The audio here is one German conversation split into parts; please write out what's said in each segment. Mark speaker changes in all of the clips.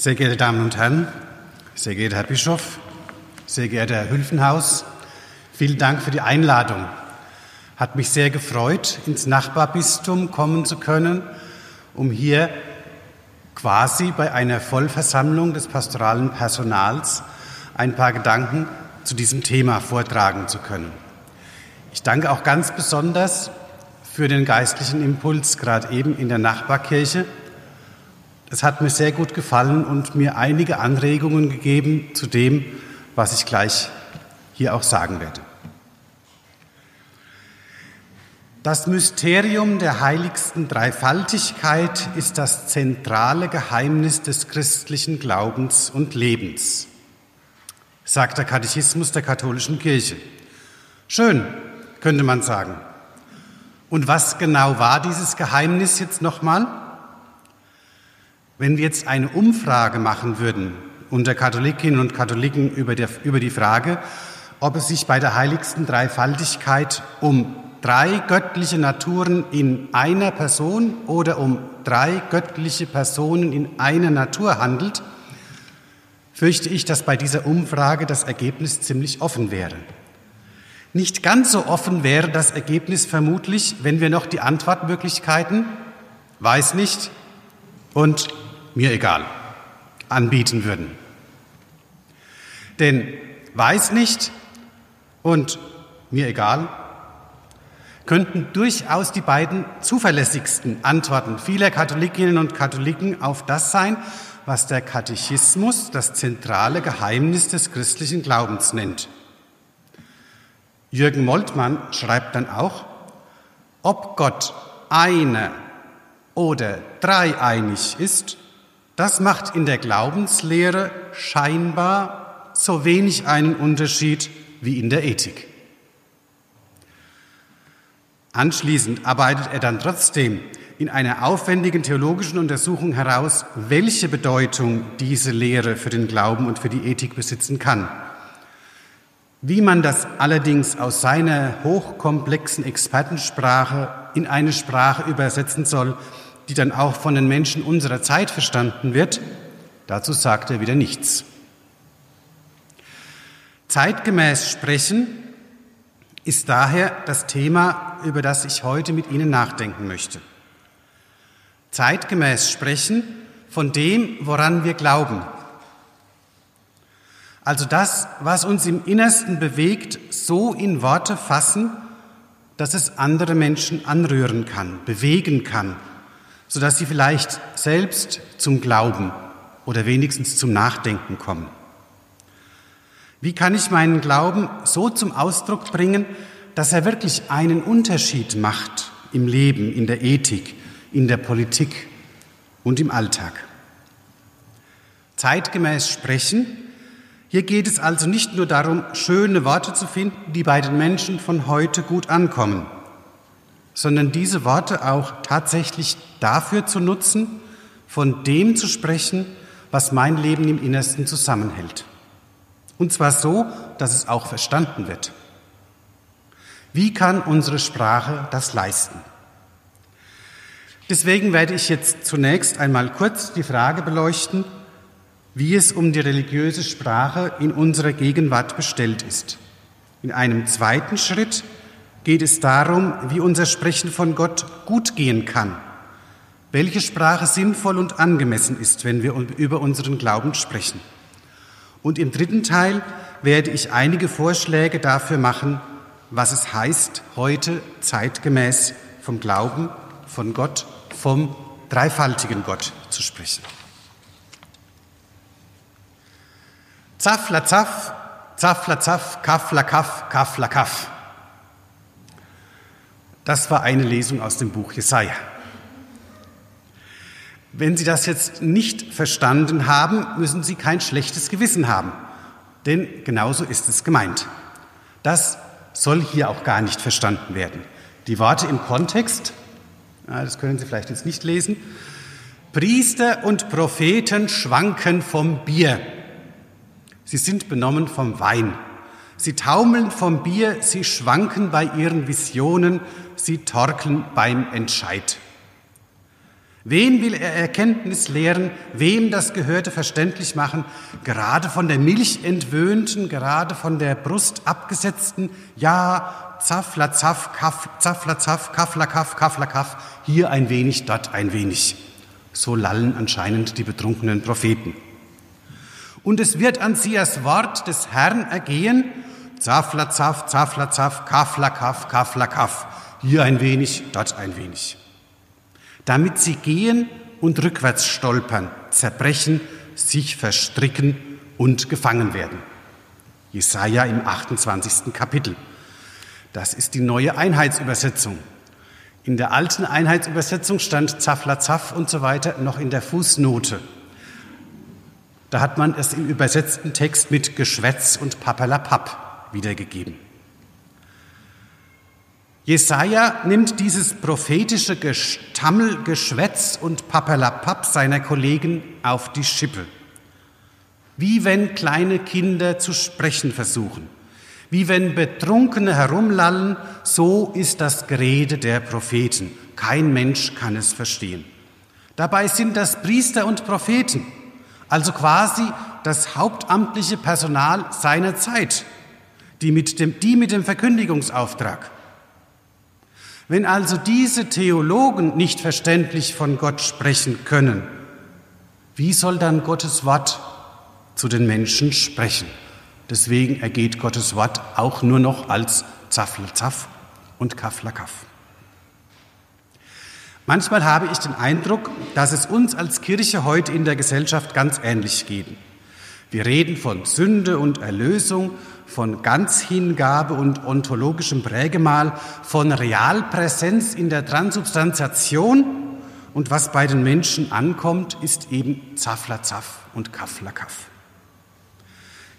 Speaker 1: Sehr geehrte Damen und Herren, sehr geehrter Herr Bischof, sehr geehrter Herr Hülfenhaus, vielen Dank für die Einladung. Hat mich sehr gefreut, ins Nachbarbistum kommen zu können, um hier quasi bei einer Vollversammlung des pastoralen Personals ein paar Gedanken zu diesem Thema vortragen zu können. Ich danke auch ganz besonders für den geistlichen Impuls, gerade eben in der Nachbarkirche. Es hat mir sehr gut gefallen und mir einige Anregungen gegeben zu dem, was ich gleich hier auch sagen werde. Das Mysterium der heiligsten Dreifaltigkeit ist das zentrale Geheimnis des christlichen Glaubens und Lebens, sagt der Katechismus der katholischen Kirche. Schön, könnte man sagen. Und was genau war dieses Geheimnis jetzt nochmal? Wenn wir jetzt eine Umfrage machen würden unter Katholikinnen und Katholiken über, der, über die Frage, ob es sich bei der heiligsten Dreifaltigkeit um drei göttliche Naturen in einer Person oder um drei göttliche Personen in einer Natur handelt, fürchte ich, dass bei dieser Umfrage das Ergebnis ziemlich offen wäre. Nicht ganz so offen wäre das Ergebnis vermutlich, wenn wir noch die Antwortmöglichkeiten weiß nicht und mir egal anbieten würden. Denn weiß nicht und mir egal könnten durchaus die beiden zuverlässigsten Antworten vieler Katholikinnen und Katholiken auf das sein, was der Katechismus das zentrale Geheimnis des christlichen Glaubens nennt. Jürgen Moltmann schreibt dann auch, ob Gott eine oder dreieinig ist, das macht in der Glaubenslehre scheinbar so wenig einen Unterschied wie in der Ethik. Anschließend arbeitet er dann trotzdem in einer aufwendigen theologischen Untersuchung heraus, welche Bedeutung diese Lehre für den Glauben und für die Ethik besitzen kann. Wie man das allerdings aus seiner hochkomplexen Expertensprache in eine Sprache übersetzen soll, die dann auch von den Menschen unserer Zeit verstanden wird, dazu sagt er wieder nichts. Zeitgemäß sprechen ist daher das Thema, über das ich heute mit Ihnen nachdenken möchte. Zeitgemäß sprechen von dem, woran wir glauben, also das, was uns im Innersten bewegt, so in Worte fassen, dass es andere Menschen anrühren kann, bewegen kann, sodass sie vielleicht selbst zum Glauben oder wenigstens zum Nachdenken kommen. Wie kann ich meinen Glauben so zum Ausdruck bringen, dass er wirklich einen Unterschied macht im Leben, in der Ethik, in der Politik und im Alltag? Zeitgemäß sprechen hier geht es also nicht nur darum, schöne Worte zu finden, die bei den Menschen von heute gut ankommen, sondern diese Worte auch tatsächlich dafür zu nutzen, von dem zu sprechen, was mein Leben im Innersten zusammenhält. Und zwar so, dass es auch verstanden wird. Wie kann unsere Sprache das leisten? Deswegen werde ich jetzt zunächst einmal kurz die Frage beleuchten, wie es um die religiöse Sprache in unserer Gegenwart bestellt ist. In einem zweiten Schritt geht es darum, wie unser Sprechen von Gott gut gehen kann, welche Sprache sinnvoll und angemessen ist, wenn wir über unseren Glauben sprechen. Und im dritten Teil werde ich einige Vorschläge dafür machen, was es heißt, heute zeitgemäß vom Glauben, von Gott, vom dreifaltigen Gott zu sprechen. Zaffla zaff, zaffla zaff, kaffla kaff, kaffla kaff. Das war eine Lesung aus dem Buch Jesaja. Wenn Sie das jetzt nicht verstanden haben, müssen Sie kein schlechtes Gewissen haben, denn genauso ist es gemeint. Das soll hier auch gar nicht verstanden werden. Die Worte im Kontext, das können Sie vielleicht jetzt nicht lesen, Priester und Propheten schwanken vom Bier. Sie sind benommen vom Wein. Sie taumeln vom Bier, sie schwanken bei ihren Visionen, sie torkeln beim Entscheid. Wen will er Erkenntnis lehren, wem das Gehörte verständlich machen, gerade von der Milch entwöhnten, gerade von der Brust abgesetzten, ja, zaffla zaff, kaff, zaffla zaff, kaffla kaff, kaffla kaff, hier ein wenig, dort ein wenig. So lallen anscheinend die betrunkenen Propheten. Und es wird an sie das Wort des Herrn ergehen, zaffla zaff, zaffla zaff, kaffla kaff, kaffla kaff, hier ein wenig, dort ein wenig damit sie gehen und rückwärts stolpern, zerbrechen, sich verstricken und gefangen werden. Jesaja im 28. Kapitel. Das ist die neue Einheitsübersetzung. In der alten Einheitsübersetzung stand Zaffla Zaff und so weiter noch in der Fußnote. Da hat man es im übersetzten Text mit Geschwätz und Papperlapapp wiedergegeben. Jesaja nimmt dieses prophetische Gestammel, Geschwätz und Papperlapapp seiner Kollegen auf die Schippe. Wie wenn kleine Kinder zu sprechen versuchen. Wie wenn Betrunkene herumlallen, so ist das Gerede der Propheten. Kein Mensch kann es verstehen. Dabei sind das Priester und Propheten, also quasi das hauptamtliche Personal seiner Zeit, die mit dem, die mit dem Verkündigungsauftrag. Wenn also diese Theologen nicht verständlich von Gott sprechen können, wie soll dann Gottes Wort zu den Menschen sprechen? Deswegen ergeht Gottes Wort auch nur noch als Zaffler Zaff und Kaffler Kaff. Manchmal habe ich den Eindruck, dass es uns als Kirche heute in der Gesellschaft ganz ähnlich geht. Wir reden von Sünde und Erlösung, von Ganzhingabe und ontologischem Prägemal, von Realpräsenz in der Transubstantiation. Und was bei den Menschen ankommt, ist eben Zaffler Zaff und Kaffler Kaff.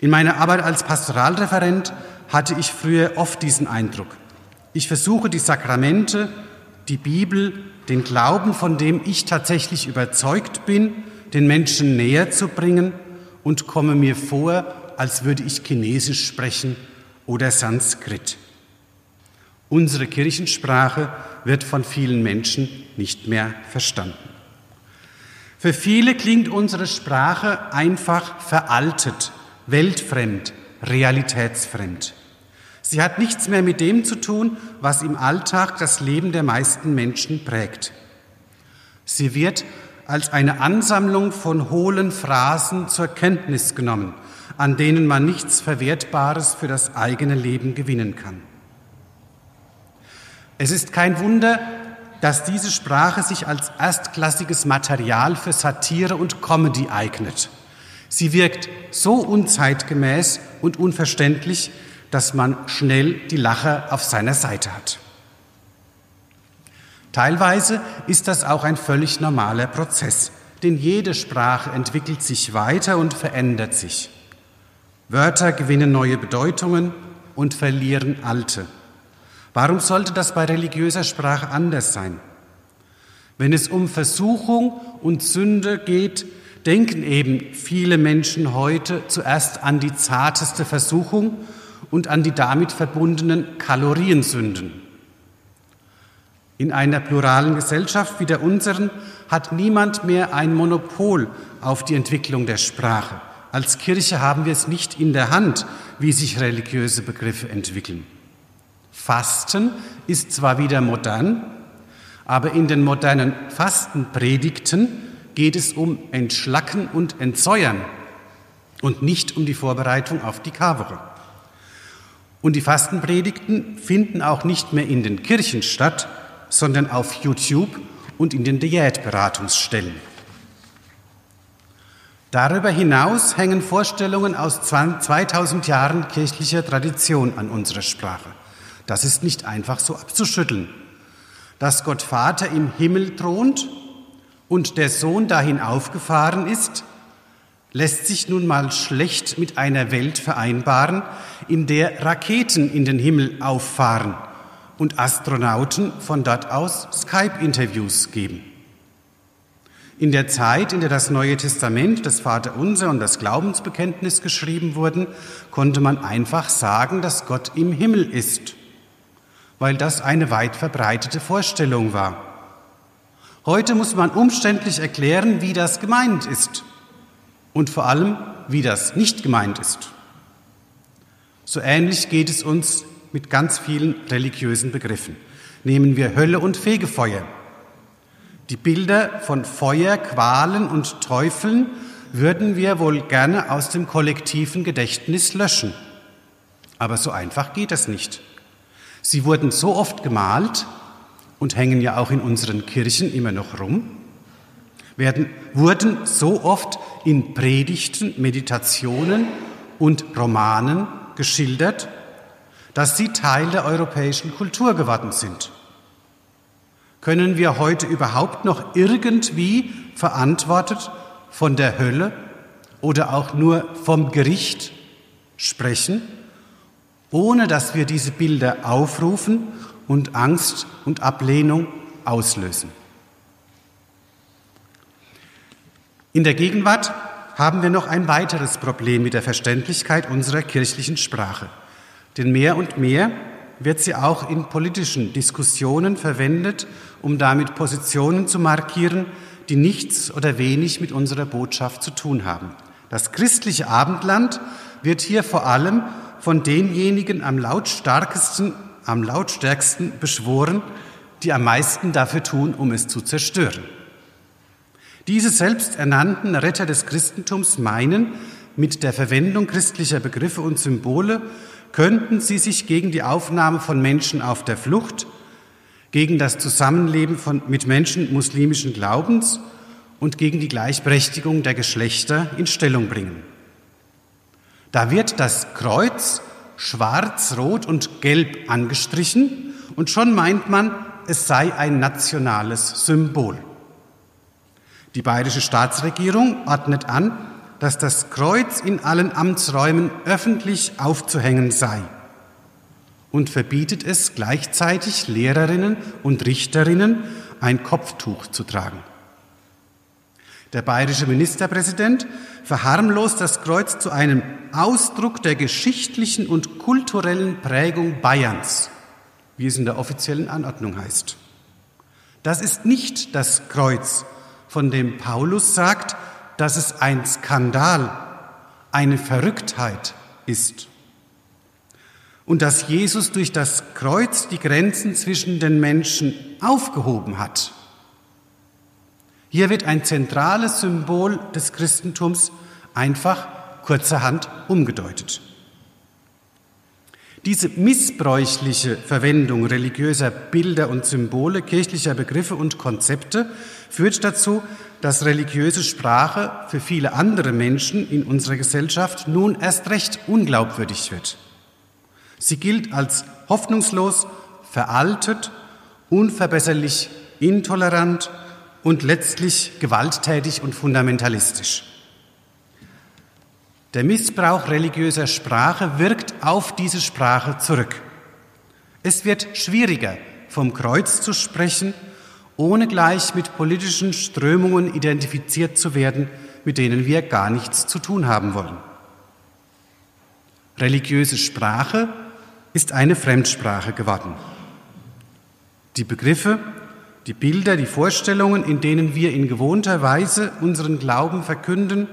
Speaker 1: In meiner Arbeit als Pastoralreferent hatte ich früher oft diesen Eindruck. Ich versuche die Sakramente, die Bibel, den Glauben, von dem ich tatsächlich überzeugt bin, den Menschen näher zu bringen – und komme mir vor, als würde ich Chinesisch sprechen oder Sanskrit. Unsere Kirchensprache wird von vielen Menschen nicht mehr verstanden. Für viele klingt unsere Sprache einfach veraltet, weltfremd, realitätsfremd. Sie hat nichts mehr mit dem zu tun, was im Alltag das Leben der meisten Menschen prägt. Sie wird als eine Ansammlung von hohlen Phrasen zur Kenntnis genommen, an denen man nichts Verwertbares für das eigene Leben gewinnen kann. Es ist kein Wunder, dass diese Sprache sich als erstklassiges Material für Satire und Comedy eignet. Sie wirkt so unzeitgemäß und unverständlich, dass man schnell die Lacher auf seiner Seite hat. Teilweise ist das auch ein völlig normaler Prozess, denn jede Sprache entwickelt sich weiter und verändert sich. Wörter gewinnen neue Bedeutungen und verlieren alte. Warum sollte das bei religiöser Sprache anders sein? Wenn es um Versuchung und Sünde geht, denken eben viele Menschen heute zuerst an die zarteste Versuchung und an die damit verbundenen Kaloriensünden. In einer pluralen Gesellschaft wie der unseren hat niemand mehr ein Monopol auf die Entwicklung der Sprache. Als Kirche haben wir es nicht in der Hand, wie sich religiöse Begriffe entwickeln. Fasten ist zwar wieder modern, aber in den modernen Fastenpredigten geht es um Entschlacken und Entsäuern und nicht um die Vorbereitung auf die Karwoche. Und die Fastenpredigten finden auch nicht mehr in den Kirchen statt, sondern auf YouTube und in den Diätberatungsstellen. Darüber hinaus hängen Vorstellungen aus 2000 Jahren kirchlicher Tradition an unserer Sprache. Das ist nicht einfach so abzuschütteln. Dass Gott Vater im Himmel thront und der Sohn dahin aufgefahren ist, lässt sich nun mal schlecht mit einer Welt vereinbaren, in der Raketen in den Himmel auffahren und Astronauten von dort aus Skype-Interviews geben. In der Zeit, in der das Neue Testament, das Vaterunser und das Glaubensbekenntnis geschrieben wurden, konnte man einfach sagen, dass Gott im Himmel ist, weil das eine weit verbreitete Vorstellung war. Heute muss man umständlich erklären, wie das gemeint ist und vor allem, wie das nicht gemeint ist. So ähnlich geht es uns mit ganz vielen religiösen Begriffen. Nehmen wir Hölle und Fegefeuer. Die Bilder von Feuer, Qualen und Teufeln würden wir wohl gerne aus dem kollektiven Gedächtnis löschen. Aber so einfach geht das nicht. Sie wurden so oft gemalt und hängen ja auch in unseren Kirchen immer noch rum, werden, wurden so oft in Predigten, Meditationen und Romanen geschildert, dass sie Teil der europäischen Kultur geworden sind. Können wir heute überhaupt noch irgendwie verantwortet von der Hölle oder auch nur vom Gericht sprechen, ohne dass wir diese Bilder aufrufen und Angst und Ablehnung auslösen. In der Gegenwart haben wir noch ein weiteres Problem mit der Verständlichkeit unserer kirchlichen Sprache. Denn mehr und mehr wird sie auch in politischen Diskussionen verwendet, um damit Positionen zu markieren, die nichts oder wenig mit unserer Botschaft zu tun haben. Das christliche Abendland wird hier vor allem von denjenigen am lautstarksten, am lautstärksten beschworen, die am meisten dafür tun, um es zu zerstören. Diese selbsternannten Retter des Christentums meinen, mit der Verwendung christlicher Begriffe und Symbole könnten sie sich gegen die Aufnahme von Menschen auf der Flucht, gegen das Zusammenleben von, mit Menschen muslimischen Glaubens und gegen die Gleichberechtigung der Geschlechter in Stellung bringen. Da wird das Kreuz schwarz, rot und gelb angestrichen und schon meint man, es sei ein nationales Symbol. Die bayerische Staatsregierung ordnet an, dass das Kreuz in allen Amtsräumen öffentlich aufzuhängen sei und verbietet es gleichzeitig Lehrerinnen und Richterinnen, ein Kopftuch zu tragen. Der bayerische Ministerpräsident verharmlost das Kreuz zu einem Ausdruck der geschichtlichen und kulturellen Prägung Bayerns, wie es in der offiziellen Anordnung heißt. Das ist nicht das Kreuz, von dem Paulus sagt, dass es ein Skandal, eine Verrücktheit ist. Und dass Jesus durch das Kreuz die Grenzen zwischen den Menschen aufgehoben hat. Hier wird ein zentrales Symbol des Christentums einfach kurzerhand umgedeutet. Diese missbräuchliche Verwendung religiöser Bilder und Symbole, kirchlicher Begriffe und Konzepte führt dazu, dass religiöse Sprache für viele andere Menschen in unserer Gesellschaft nun erst recht unglaubwürdig wird. Sie gilt als hoffnungslos, veraltet, unverbesserlich, intolerant und letztlich gewalttätig und fundamentalistisch. Der Missbrauch religiöser Sprache wirkt auf diese Sprache zurück. Es wird schwieriger, vom Kreuz zu sprechen, ohne gleich mit politischen Strömungen identifiziert zu werden, mit denen wir gar nichts zu tun haben wollen. Religiöse Sprache ist eine Fremdsprache geworden. Die Begriffe, die Bilder, die Vorstellungen, in denen wir in gewohnter Weise unseren Glauben verkünden,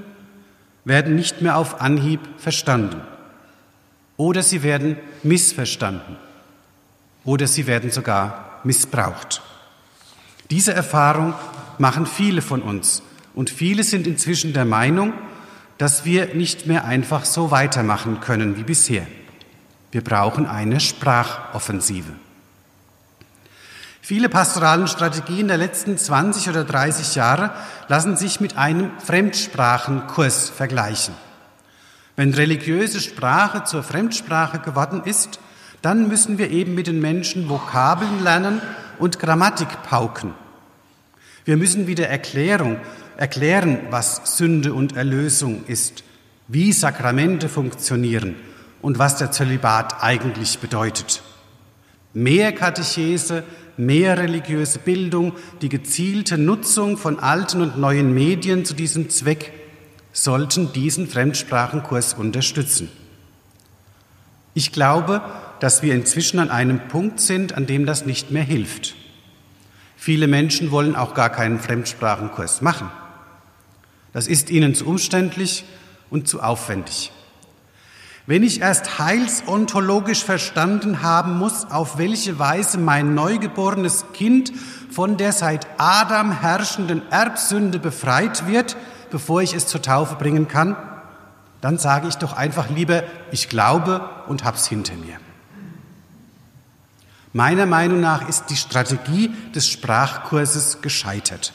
Speaker 1: werden nicht mehr auf Anhieb verstanden. Oder sie werden missverstanden. Oder sie werden sogar missbraucht. Diese Erfahrung machen viele von uns und viele sind inzwischen der Meinung, dass wir nicht mehr einfach so weitermachen können wie bisher. Wir brauchen eine Sprachoffensive. Viele pastoralen Strategien der letzten 20 oder 30 Jahre lassen sich mit einem Fremdsprachenkurs vergleichen. Wenn religiöse Sprache zur Fremdsprache geworden ist, dann müssen wir eben mit den Menschen Vokabeln lernen und Grammatik pauken. Wir müssen wieder Erklärung, erklären, was Sünde und Erlösung ist, wie Sakramente funktionieren und was der Zölibat eigentlich bedeutet. Mehr Katechese, mehr religiöse Bildung, die gezielte Nutzung von alten und neuen Medien zu diesem Zweck sollten diesen Fremdsprachenkurs unterstützen. Ich glaube, dass wir inzwischen an einem Punkt sind, an dem das nicht mehr hilft. Viele Menschen wollen auch gar keinen Fremdsprachenkurs machen. Das ist ihnen zu umständlich und zu aufwendig. Wenn ich erst heilsontologisch verstanden haben muss, auf welche Weise mein neugeborenes Kind von der seit Adam herrschenden Erbsünde befreit wird, bevor ich es zur Taufe bringen kann, dann sage ich doch einfach lieber, ich glaube und hab's hinter mir. Meiner Meinung nach ist die Strategie des Sprachkurses gescheitert.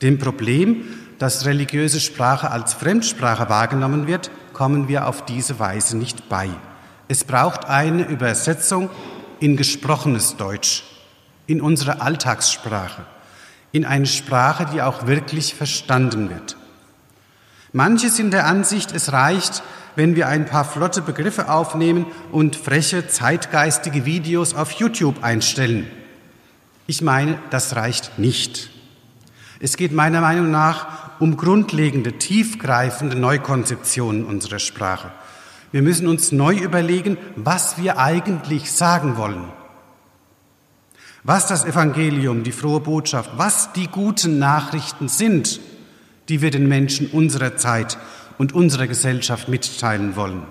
Speaker 1: Dem Problem, dass religiöse Sprache als Fremdsprache wahrgenommen wird, kommen wir auf diese Weise nicht bei. Es braucht eine Übersetzung in gesprochenes Deutsch, in unsere Alltagssprache, in eine Sprache, die auch wirklich verstanden wird. Manche sind der Ansicht, es reicht, wenn wir ein paar flotte Begriffe aufnehmen und freche, zeitgeistige Videos auf YouTube einstellen. Ich meine, das reicht nicht. Es geht meiner Meinung nach um grundlegende, tiefgreifende Neukonzeptionen unserer Sprache. Wir müssen uns neu überlegen, was wir eigentlich sagen wollen. Was das Evangelium, die frohe Botschaft, was die guten Nachrichten sind, die wir den Menschen unserer Zeit und unserer Gesellschaft mitteilen wollen.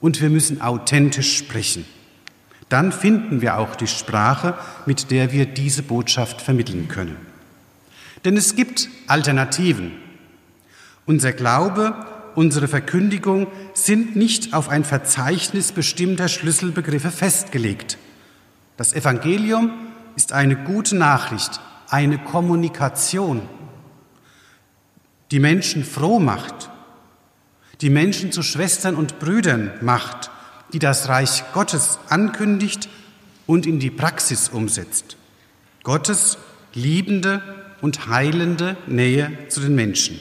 Speaker 1: Und wir müssen authentisch sprechen. Dann finden wir auch die Sprache, mit der wir diese Botschaft vermitteln können. Denn es gibt Alternativen. Unser Glaube, unsere Verkündigung sind nicht auf ein Verzeichnis bestimmter Schlüsselbegriffe festgelegt. Das Evangelium ist eine gute Nachricht, eine Kommunikation die Menschen froh macht, die Menschen zu Schwestern und Brüdern macht, die das Reich Gottes ankündigt und in die Praxis umsetzt. Gottes liebende und heilende Nähe zu den Menschen.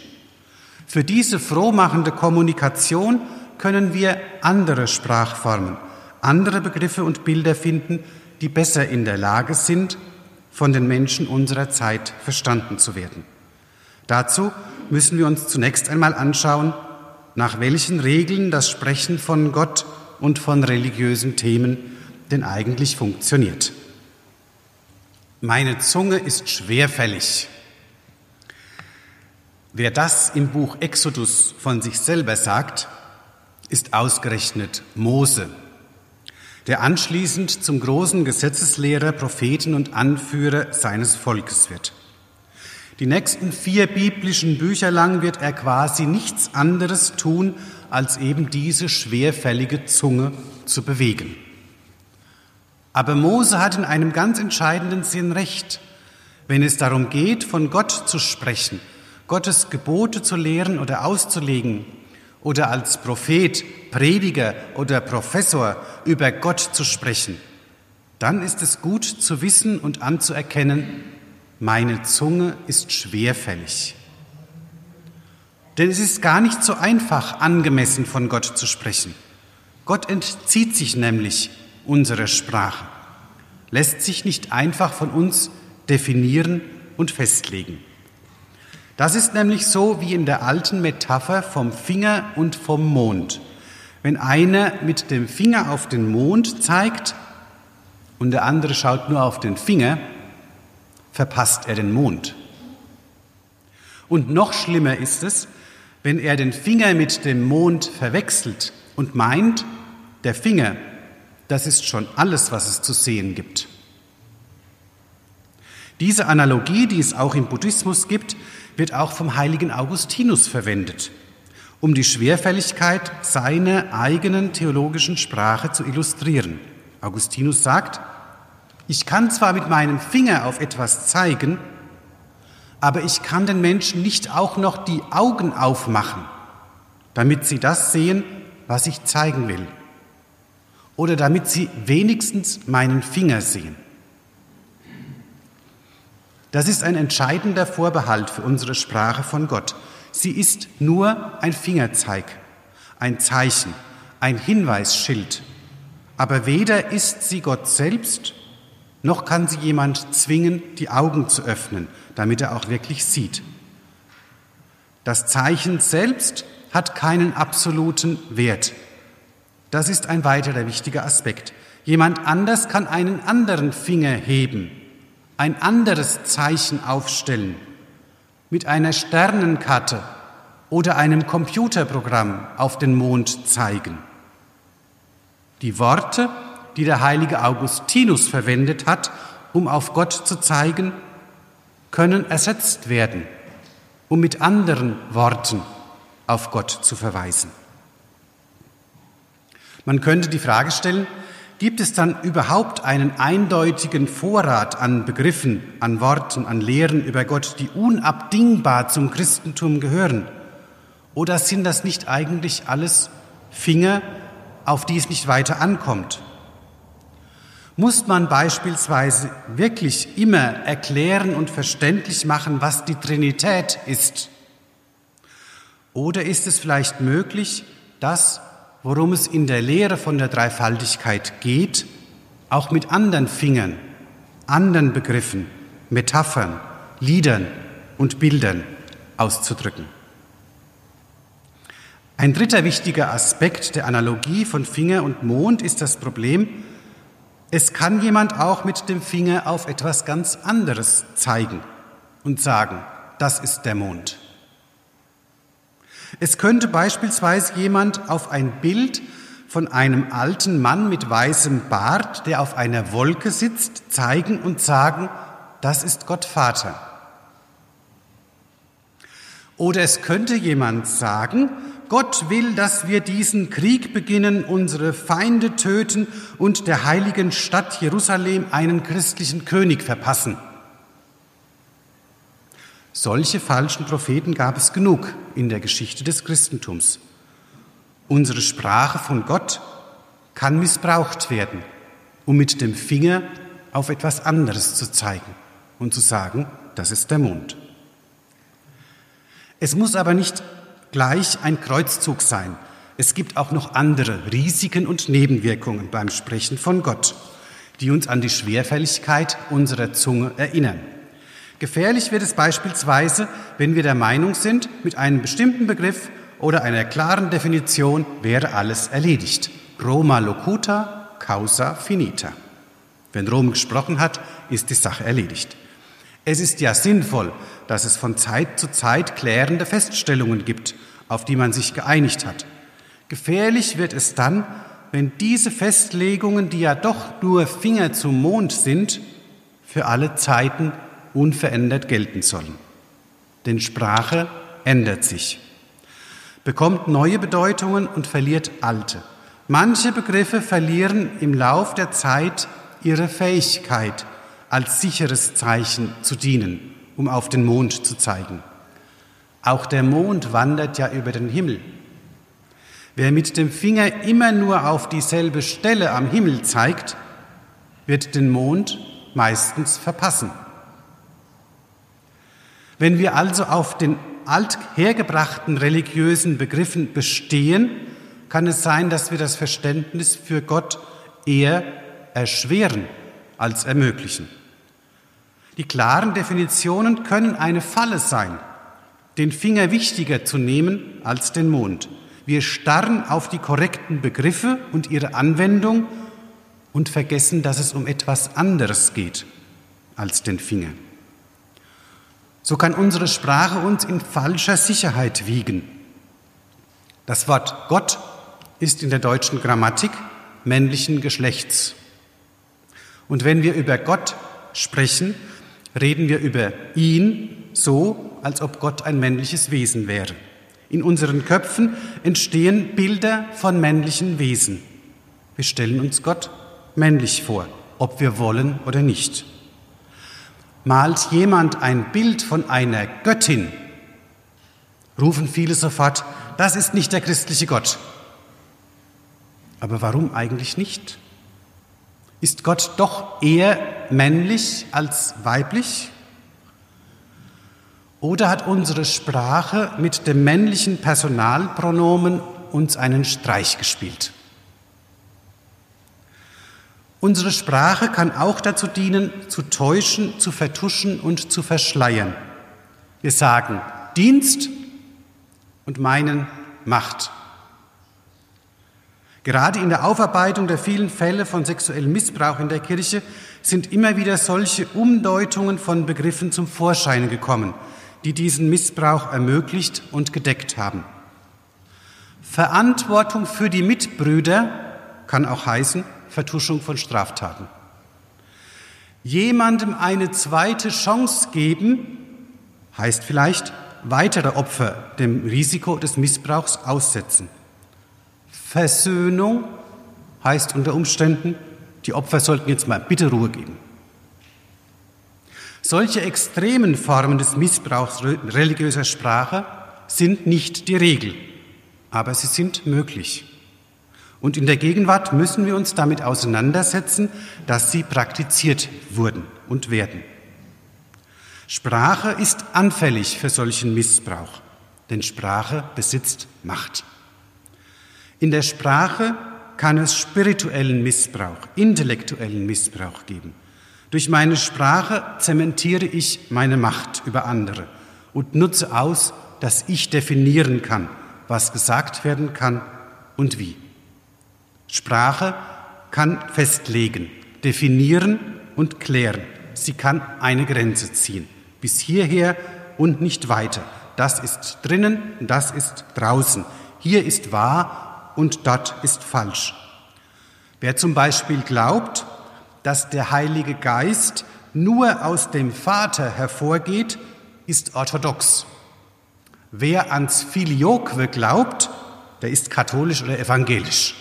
Speaker 1: Für diese frohmachende Kommunikation können wir andere Sprachformen, andere Begriffe und Bilder finden, die besser in der Lage sind, von den Menschen unserer Zeit verstanden zu werden. Dazu müssen wir uns zunächst einmal anschauen, nach welchen Regeln das Sprechen von Gott und von religiösen Themen denn eigentlich funktioniert. Meine Zunge ist schwerfällig. Wer das im Buch Exodus von sich selber sagt, ist ausgerechnet Mose, der anschließend zum großen Gesetzeslehrer, Propheten und Anführer seines Volkes wird. Die nächsten vier biblischen Bücher lang wird er quasi nichts anderes tun, als eben diese schwerfällige Zunge zu bewegen. Aber Mose hat in einem ganz entscheidenden Sinn recht, wenn es darum geht, von Gott zu sprechen, Gottes Gebote zu lehren oder auszulegen oder als Prophet, Prediger oder Professor über Gott zu sprechen, dann ist es gut zu wissen und anzuerkennen, meine Zunge ist schwerfällig. Denn es ist gar nicht so einfach, angemessen von Gott zu sprechen. Gott entzieht sich nämlich unserer Sprache, lässt sich nicht einfach von uns definieren und festlegen. Das ist nämlich so wie in der alten Metapher vom Finger und vom Mond. Wenn einer mit dem Finger auf den Mond zeigt und der andere schaut nur auf den Finger, verpasst er den Mond. Und noch schlimmer ist es, wenn er den Finger mit dem Mond verwechselt und meint, der Finger, das ist schon alles, was es zu sehen gibt. Diese Analogie, die es auch im Buddhismus gibt, wird auch vom heiligen Augustinus verwendet, um die Schwerfälligkeit seiner eigenen theologischen Sprache zu illustrieren. Augustinus sagt, ich kann zwar mit meinem Finger auf etwas zeigen, aber ich kann den Menschen nicht auch noch die Augen aufmachen, damit sie das sehen, was ich zeigen will. Oder damit sie wenigstens meinen Finger sehen. Das ist ein entscheidender Vorbehalt für unsere Sprache von Gott. Sie ist nur ein Fingerzeig, ein Zeichen, ein Hinweisschild. Aber weder ist sie Gott selbst, noch kann sie jemand zwingen, die Augen zu öffnen, damit er auch wirklich sieht. Das Zeichen selbst hat keinen absoluten Wert. Das ist ein weiterer wichtiger Aspekt. Jemand anders kann einen anderen Finger heben, ein anderes Zeichen aufstellen, mit einer Sternenkarte oder einem Computerprogramm auf den Mond zeigen. Die Worte, die der heilige Augustinus verwendet hat, um auf Gott zu zeigen, können ersetzt werden, um mit anderen Worten auf Gott zu verweisen. Man könnte die Frage stellen, gibt es dann überhaupt einen eindeutigen Vorrat an Begriffen, an Worten, an Lehren über Gott, die unabdingbar zum Christentum gehören? Oder sind das nicht eigentlich alles Finger, auf die es nicht weiter ankommt? Muss man beispielsweise wirklich immer erklären und verständlich machen, was die Trinität ist? Oder ist es vielleicht möglich, das, worum es in der Lehre von der Dreifaltigkeit geht, auch mit anderen Fingern, anderen Begriffen, Metaphern, Liedern und Bildern auszudrücken? Ein dritter wichtiger Aspekt der Analogie von Finger und Mond ist das Problem, es kann jemand auch mit dem Finger auf etwas ganz anderes zeigen und sagen, das ist der Mond. Es könnte beispielsweise jemand auf ein Bild von einem alten Mann mit weißem Bart, der auf einer Wolke sitzt, zeigen und sagen, das ist Gott Vater. Oder es könnte jemand sagen, Gott will, dass wir diesen Krieg beginnen, unsere Feinde töten und der heiligen Stadt Jerusalem einen christlichen König verpassen. Solche falschen Propheten gab es genug in der Geschichte des Christentums. Unsere Sprache von Gott kann missbraucht werden, um mit dem Finger auf etwas anderes zu zeigen und zu sagen, das ist der Mond. Es muss aber nicht gleich ein Kreuzzug sein. Es gibt auch noch andere Risiken und Nebenwirkungen beim Sprechen von Gott, die uns an die Schwerfälligkeit unserer Zunge erinnern. Gefährlich wird es beispielsweise, wenn wir der Meinung sind, mit einem bestimmten Begriff oder einer klaren Definition wäre alles erledigt. Roma locuta, causa finita. Wenn Rom gesprochen hat, ist die Sache erledigt. Es ist ja sinnvoll, dass es von Zeit zu Zeit klärende Feststellungen gibt, auf die man sich geeinigt hat. Gefährlich wird es dann, wenn diese Festlegungen, die ja doch nur Finger zum Mond sind, für alle Zeiten unverändert gelten sollen. Denn Sprache ändert sich, bekommt neue Bedeutungen und verliert alte. Manche Begriffe verlieren im Lauf der Zeit ihre Fähigkeit, als sicheres Zeichen zu dienen, um auf den Mond zu zeigen. Auch der Mond wandert ja über den Himmel. Wer mit dem Finger immer nur auf dieselbe Stelle am Himmel zeigt, wird den Mond meistens verpassen. Wenn wir also auf den althergebrachten religiösen Begriffen bestehen, kann es sein, dass wir das Verständnis für Gott eher erschweren als ermöglichen. Die klaren Definitionen können eine Falle sein, den Finger wichtiger zu nehmen als den Mond. Wir starren auf die korrekten Begriffe und ihre Anwendung und vergessen, dass es um etwas anderes geht als den Finger. So kann unsere Sprache uns in falscher Sicherheit wiegen. Das Wort Gott ist in der deutschen Grammatik männlichen Geschlechts. Und wenn wir über Gott sprechen, reden wir über ihn so, als ob Gott ein männliches Wesen wäre. In unseren Köpfen entstehen Bilder von männlichen Wesen. Wir stellen uns Gott männlich vor, ob wir wollen oder nicht. Malt jemand ein Bild von einer Göttin, rufen viele sofort, das ist nicht der christliche Gott. Aber warum eigentlich nicht? Ist Gott doch eher männlich als weiblich? Oder hat unsere Sprache mit dem männlichen Personalpronomen uns einen Streich gespielt? Unsere Sprache kann auch dazu dienen, zu täuschen, zu vertuschen und zu verschleiern. Wir sagen Dienst und meinen Macht. Gerade in der Aufarbeitung der vielen Fälle von sexuellem Missbrauch in der Kirche sind immer wieder solche Umdeutungen von Begriffen zum Vorschein gekommen, die diesen Missbrauch ermöglicht und gedeckt haben. Verantwortung für die Mitbrüder kann auch heißen Vertuschung von Straftaten. Jemandem eine zweite Chance geben heißt vielleicht weitere Opfer dem Risiko des Missbrauchs aussetzen. Versöhnung heißt unter Umständen, die Opfer sollten jetzt mal bitte Ruhe geben. Solche extremen Formen des Missbrauchs religiöser Sprache sind nicht die Regel, aber sie sind möglich. Und in der Gegenwart müssen wir uns damit auseinandersetzen, dass sie praktiziert wurden und werden. Sprache ist anfällig für solchen Missbrauch, denn Sprache besitzt Macht. In der Sprache kann es spirituellen Missbrauch, intellektuellen Missbrauch geben. Durch meine Sprache zementiere ich meine Macht über andere und nutze aus, dass ich definieren kann, was gesagt werden kann und wie. Sprache kann festlegen, definieren und klären. Sie kann eine Grenze ziehen. Bis hierher und nicht weiter. Das ist drinnen, das ist draußen. Hier ist wahr und dort ist falsch. Wer zum Beispiel glaubt, dass der Heilige Geist nur aus dem Vater hervorgeht, ist orthodox. Wer ans Filioque glaubt, der ist katholisch oder evangelisch.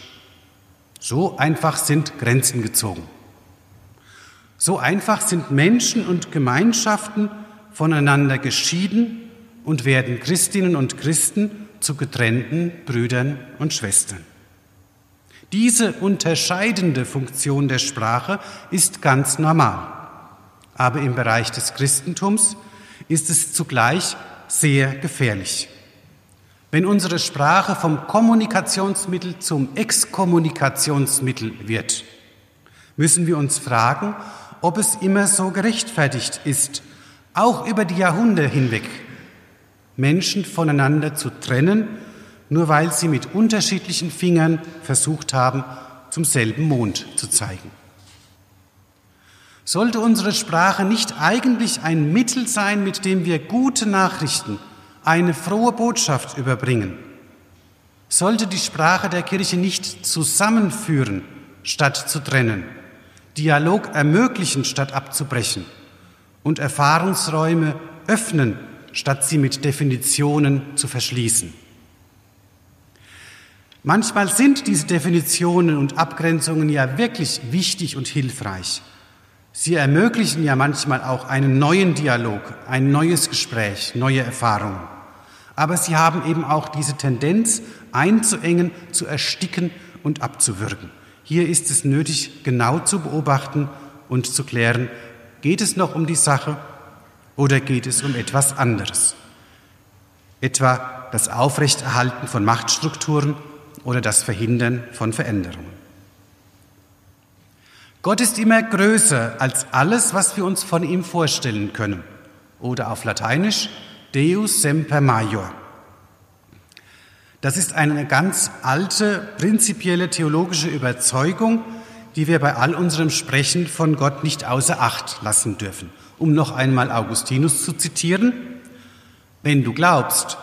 Speaker 1: So einfach sind Grenzen gezogen. So einfach sind Menschen und Gemeinschaften voneinander geschieden und werden Christinnen und Christen zu getrennten Brüdern und Schwestern. Diese unterscheidende Funktion der Sprache ist ganz normal. Aber im Bereich des Christentums ist es zugleich sehr gefährlich. Wenn unsere Sprache vom Kommunikationsmittel zum Exkommunikationsmittel wird, müssen wir uns fragen, ob es immer so gerechtfertigt ist, auch über die Jahrhunderte hinweg, Menschen voneinander zu trennen, nur weil sie mit unterschiedlichen Fingern versucht haben, zum selben Mond zu zeigen. Sollte unsere Sprache nicht eigentlich ein Mittel sein, mit dem wir gute Nachrichten, eine frohe Botschaft überbringen? Sollte die Sprache der Kirche nicht zusammenführen, statt zu trennen, Dialog ermöglichen, statt abzubrechen? und Erfahrungsräume öffnen, statt sie mit Definitionen zu verschließen. Manchmal sind diese Definitionen und Abgrenzungen ja wirklich wichtig und hilfreich. Sie ermöglichen ja manchmal auch einen neuen Dialog, ein neues Gespräch, neue Erfahrungen. Aber sie haben eben auch diese Tendenz, einzuengen, zu ersticken und abzuwürgen. Hier ist es nötig, genau zu beobachten und zu klären, Geht es noch um die Sache oder geht es um etwas anderes? Etwa das Aufrechterhalten von Machtstrukturen oder das Verhindern von Veränderungen. Gott ist immer größer als alles, was wir uns von ihm vorstellen können. Oder auf Lateinisch Deus semper major. Das ist eine ganz alte, prinzipielle theologische Überzeugung, die wir bei all unserem Sprechen von Gott nicht außer Acht lassen dürfen. Um noch einmal Augustinus zu zitieren, wenn du glaubst,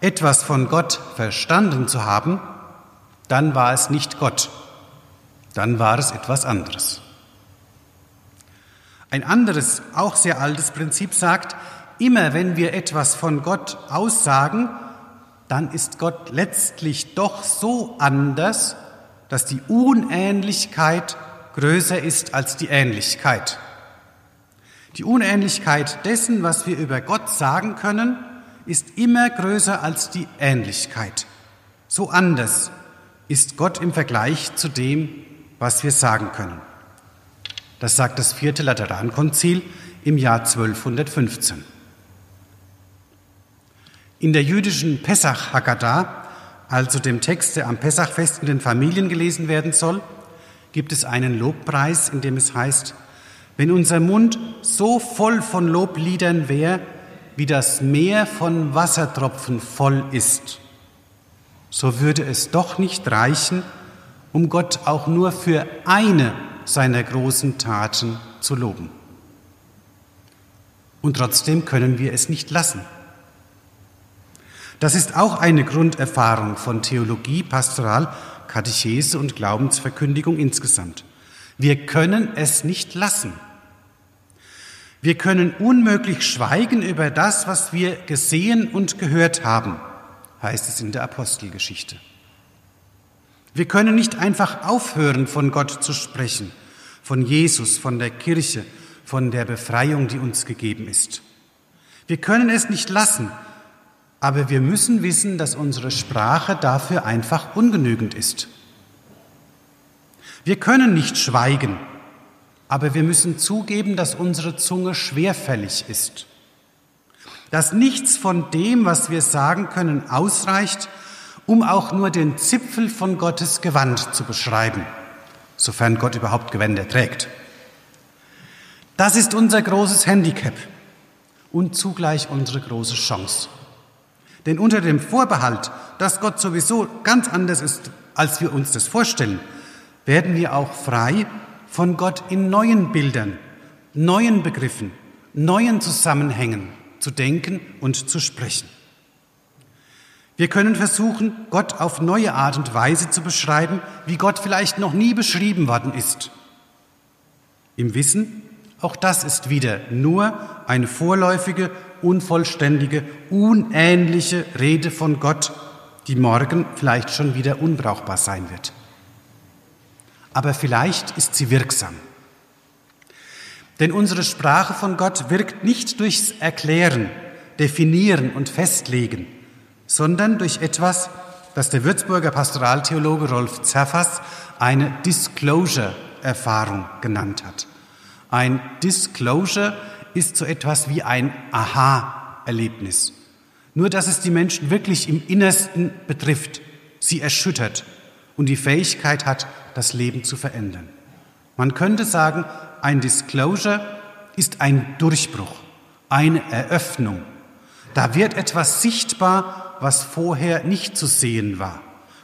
Speaker 1: etwas von Gott verstanden zu haben, dann war es nicht Gott, dann war es etwas anderes. Ein anderes, auch sehr altes Prinzip sagt, immer wenn wir etwas von Gott aussagen, dann ist Gott letztlich doch so anders, dass die Unähnlichkeit größer ist als die Ähnlichkeit. Die Unähnlichkeit dessen, was wir über Gott sagen können, ist immer größer als die Ähnlichkeit. So anders ist Gott im Vergleich zu dem, was wir sagen können. Das sagt das vierte Laterankonzil im Jahr 1215. In der jüdischen Pesach Haggadah also dem Text, der am Pessachfest in den Familien gelesen werden soll, gibt es einen Lobpreis, in dem es heißt, wenn unser Mund so voll von Lobliedern wäre, wie das Meer von Wassertropfen voll ist, so würde es doch nicht reichen, um Gott auch nur für eine seiner großen Taten zu loben. Und trotzdem können wir es nicht lassen. Das ist auch eine Grunderfahrung von Theologie, Pastoral, Katechese und Glaubensverkündigung insgesamt. Wir können es nicht lassen. Wir können unmöglich schweigen über das, was wir gesehen und gehört haben, heißt es in der Apostelgeschichte. Wir können nicht einfach aufhören, von Gott zu sprechen, von Jesus, von der Kirche, von der Befreiung, die uns gegeben ist. Wir können es nicht lassen, aber wir müssen wissen, dass unsere Sprache dafür einfach ungenügend ist. Wir können nicht schweigen, aber wir müssen zugeben, dass unsere Zunge schwerfällig ist. Dass nichts von dem, was wir sagen können, ausreicht, um auch nur den Zipfel von Gottes Gewand zu beschreiben, sofern Gott überhaupt Gewänder trägt. Das ist unser großes Handicap und zugleich unsere große Chance. Denn unter dem Vorbehalt, dass Gott sowieso ganz anders ist, als wir uns das vorstellen, werden wir auch frei von Gott in neuen Bildern, neuen Begriffen, neuen Zusammenhängen zu denken und zu sprechen. Wir können versuchen, Gott auf neue Art und Weise zu beschreiben, wie Gott vielleicht noch nie beschrieben worden ist. Im Wissen, auch das ist wieder nur eine vorläufige unvollständige, unähnliche Rede von Gott, die morgen vielleicht schon wieder unbrauchbar sein wird. Aber vielleicht ist sie wirksam. Denn unsere Sprache von Gott wirkt nicht durchs Erklären, Definieren und Festlegen, sondern durch etwas, das der Würzburger Pastoraltheologe Rolf Zerfas eine Disclosure-Erfahrung genannt hat. Ein Disclosure ist so etwas wie ein Aha-Erlebnis. Nur dass es die Menschen wirklich im Innersten betrifft, sie erschüttert und die Fähigkeit hat, das Leben zu verändern. Man könnte sagen, ein Disclosure ist ein Durchbruch, eine Eröffnung. Da wird etwas sichtbar, was vorher nicht zu sehen war.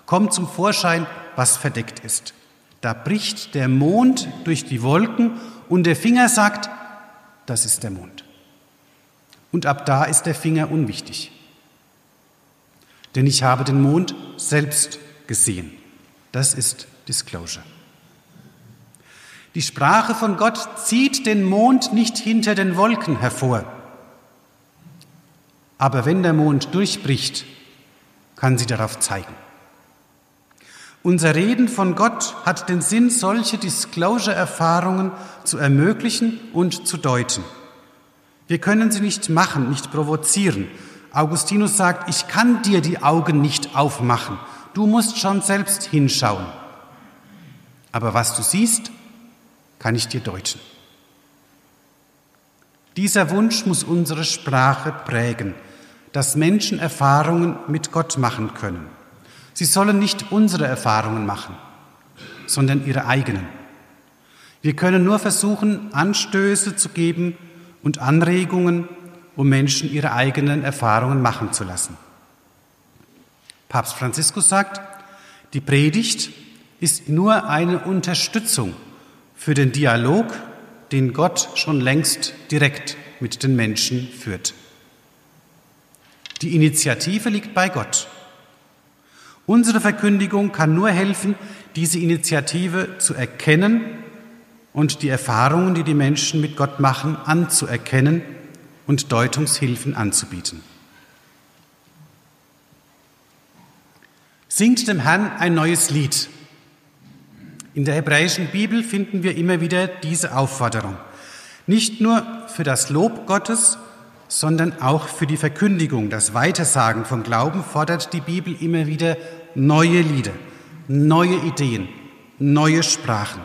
Speaker 1: Kommt zum Vorschein, was verdeckt ist. Da bricht der Mond durch die Wolken und der Finger sagt, das ist der Mond. Und ab da ist der Finger unwichtig. Denn ich habe den Mond selbst gesehen. Das ist Disclosure. Die Sprache von Gott zieht den Mond nicht hinter den Wolken hervor. Aber wenn der Mond durchbricht, kann sie darauf zeigen. Unser Reden von Gott hat den Sinn, solche Disclosure-Erfahrungen zu ermöglichen und zu deuten. Wir können sie nicht machen, nicht provozieren. Augustinus sagt, ich kann dir die Augen nicht aufmachen. Du musst schon selbst hinschauen. Aber was du siehst, kann ich dir deuten. Dieser Wunsch muss unsere Sprache prägen, dass Menschen Erfahrungen mit Gott machen können. Sie sollen nicht unsere Erfahrungen machen, sondern ihre eigenen. Wir können nur versuchen, Anstöße zu geben und Anregungen, um Menschen ihre eigenen Erfahrungen machen zu lassen. Papst Franziskus sagt, die Predigt ist nur eine Unterstützung für den Dialog, den Gott schon längst direkt mit den Menschen führt. Die Initiative liegt bei Gott. Unsere Verkündigung kann nur helfen, diese Initiative zu erkennen und die Erfahrungen, die die Menschen mit Gott machen, anzuerkennen und Deutungshilfen anzubieten. Singt dem Herrn ein neues Lied. In der hebräischen Bibel finden wir immer wieder diese Aufforderung. Nicht nur für das Lob Gottes, sondern auch für die Verkündigung, das Weitersagen vom Glauben fordert die Bibel immer wieder neue Lieder, neue Ideen, neue Sprachen.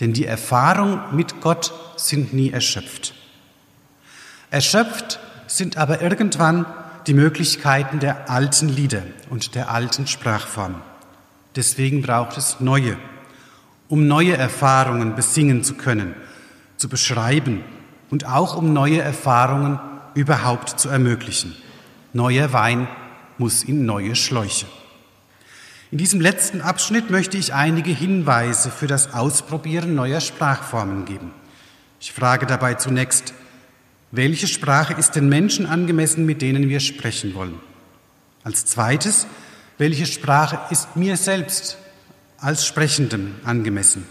Speaker 1: Denn die Erfahrung mit Gott sind nie erschöpft. Erschöpft sind aber irgendwann die Möglichkeiten der alten Lieder und der alten Sprachformen. Deswegen braucht es neue, um neue Erfahrungen besingen zu können, zu beschreiben und auch um neue Erfahrungen überhaupt zu ermöglichen. Neuer Wein muss in neue Schläuche. In diesem letzten Abschnitt möchte ich einige Hinweise für das Ausprobieren neuer Sprachformen geben. Ich frage dabei zunächst, welche Sprache ist den Menschen angemessen, mit denen wir sprechen wollen? Als zweites, welche Sprache ist mir selbst als Sprechendem angemessen?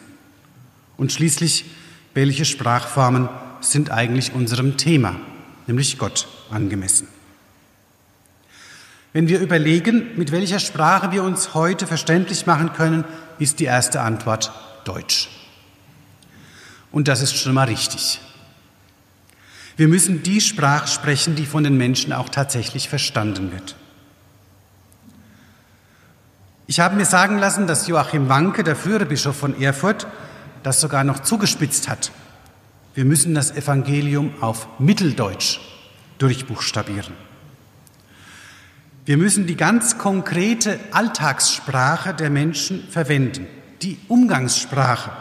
Speaker 1: Und schließlich, welche Sprachformen sind eigentlich unserem Thema, nämlich Gott, angemessen? Wenn wir überlegen, mit welcher Sprache wir uns heute verständlich machen können, ist die erste Antwort Deutsch. Und das ist schon mal richtig. Wir müssen die Sprache sprechen, die von den Menschen auch tatsächlich verstanden wird. Ich habe mir sagen lassen, dass Joachim Wanke, der frühere Bischof von Erfurt, das sogar noch zugespitzt hat. Wir müssen das Evangelium auf Mitteldeutsch durchbuchstabieren. Wir müssen die ganz konkrete Alltagssprache der Menschen verwenden, die Umgangssprache,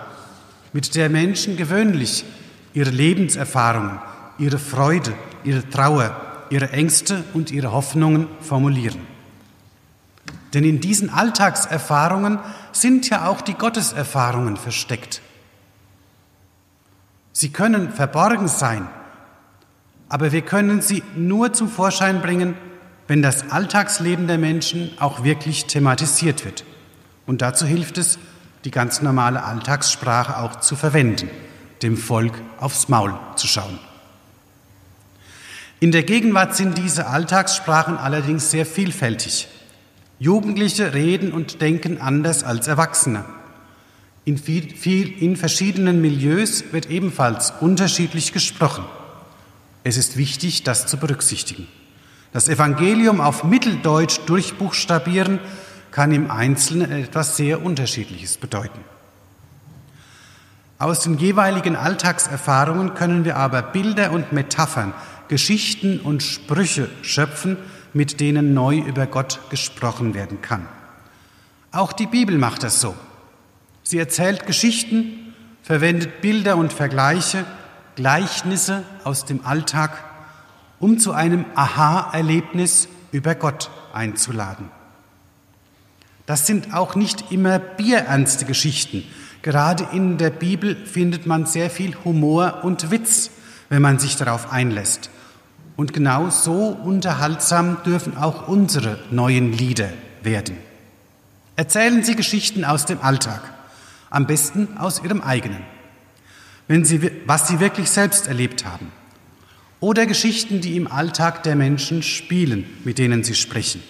Speaker 1: mit der Menschen gewöhnlich ihre Lebenserfahrungen, ihre Freude, ihre Trauer, ihre Ängste und ihre Hoffnungen formulieren. Denn in diesen Alltagserfahrungen sind ja auch die Gotteserfahrungen versteckt. Sie können verborgen sein, aber wir können sie nur zum Vorschein bringen, wenn das Alltagsleben der Menschen auch wirklich thematisiert wird. Und dazu hilft es, die ganz normale Alltagssprache auch zu verwenden, dem Volk aufs Maul zu schauen. In der Gegenwart sind diese Alltagssprachen allerdings sehr vielfältig. Jugendliche reden und denken anders als Erwachsene. In, viel, viel, in verschiedenen Milieus wird ebenfalls unterschiedlich gesprochen. Es ist wichtig, das zu berücksichtigen. Das Evangelium auf Mitteldeutsch durchbuchstabieren kann im Einzelnen etwas sehr Unterschiedliches bedeuten. Aus den jeweiligen Alltagserfahrungen können wir aber Bilder und Metaphern, Geschichten und Sprüche schöpfen, mit denen neu über Gott gesprochen werden kann. Auch die Bibel macht das so. Sie erzählt Geschichten, verwendet Bilder und Vergleiche, Gleichnisse aus dem Alltag um zu einem Aha-Erlebnis über Gott einzuladen. Das sind auch nicht immer bierernste Geschichten. Gerade in der Bibel findet man sehr viel Humor und Witz, wenn man sich darauf einlässt. Und genau so unterhaltsam dürfen auch unsere neuen Lieder werden. Erzählen Sie Geschichten aus dem Alltag, am besten aus Ihrem eigenen, wenn Sie, was Sie wirklich selbst erlebt haben oder Geschichten, die im Alltag der Menschen spielen, mit denen sie sprechen.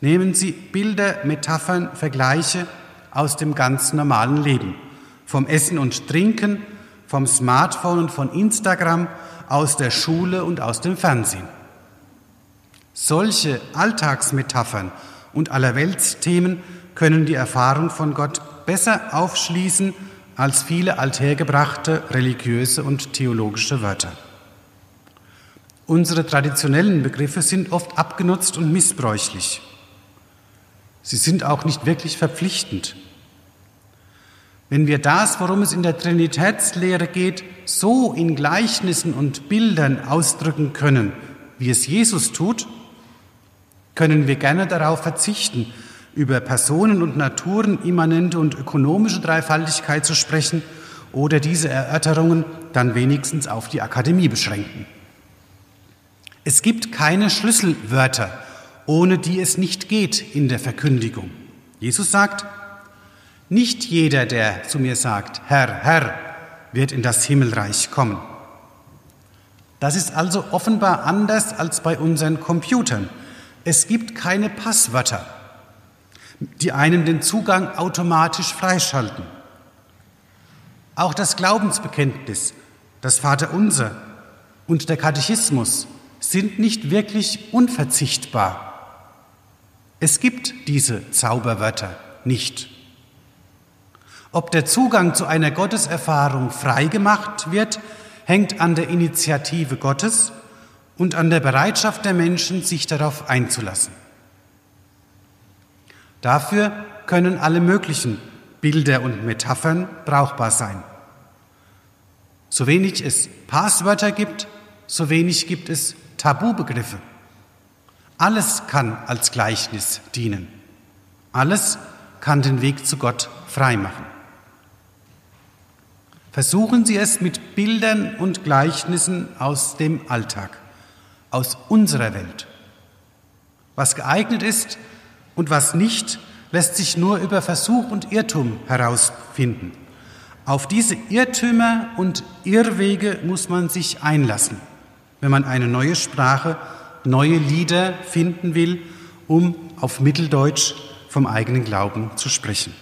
Speaker 1: Nehmen Sie Bilder, Metaphern, Vergleiche aus dem ganz normalen Leben, vom Essen und Trinken, vom Smartphone und von Instagram, aus der Schule und aus dem Fernsehen. Solche Alltagsmetaphern und Allerweltsthemen können die Erfahrung von Gott besser aufschließen als viele althergebrachte religiöse und theologische Wörter. Unsere traditionellen Begriffe sind oft abgenutzt und missbräuchlich. Sie sind auch nicht wirklich verpflichtend. Wenn wir das, worum es in der Trinitätslehre geht, so in Gleichnissen und Bildern ausdrücken können, wie es Jesus tut, können wir gerne darauf verzichten, über Personen und Naturen immanente und ökonomische Dreifaltigkeit zu sprechen oder diese Erörterungen dann wenigstens auf die Akademie beschränken. Es gibt keine Schlüsselwörter, ohne die es nicht geht in der Verkündigung. Jesus sagt, nicht jeder, der zu mir sagt, Herr, Herr, wird in das Himmelreich kommen. Das ist also offenbar anders als bei unseren Computern. Es gibt keine Passwörter, die einen den Zugang automatisch freischalten. Auch das Glaubensbekenntnis, das Vaterunser und der Katechismus sind nicht wirklich unverzichtbar. Es gibt diese Zauberwörter nicht. Ob der Zugang zu einer Gotteserfahrung freigemacht wird, hängt an der Initiative Gottes und an der Bereitschaft der Menschen, sich darauf einzulassen. Dafür können alle möglichen Bilder und Metaphern brauchbar sein. So wenig es Passwörter gibt, so wenig gibt es Tabubegriffe. Alles kann als Gleichnis dienen. Alles kann den Weg zu Gott freimachen. Versuchen Sie es mit Bildern und Gleichnissen aus dem Alltag, aus unserer Welt. Was geeignet ist und was nicht, lässt sich nur über Versuch und Irrtum herausfinden. Auf diese Irrtümer und Irrwege muss man sich einlassen, wenn man eine neue Sprache, neue Lieder finden will, um auf Mitteldeutsch vom eigenen Glauben zu sprechen.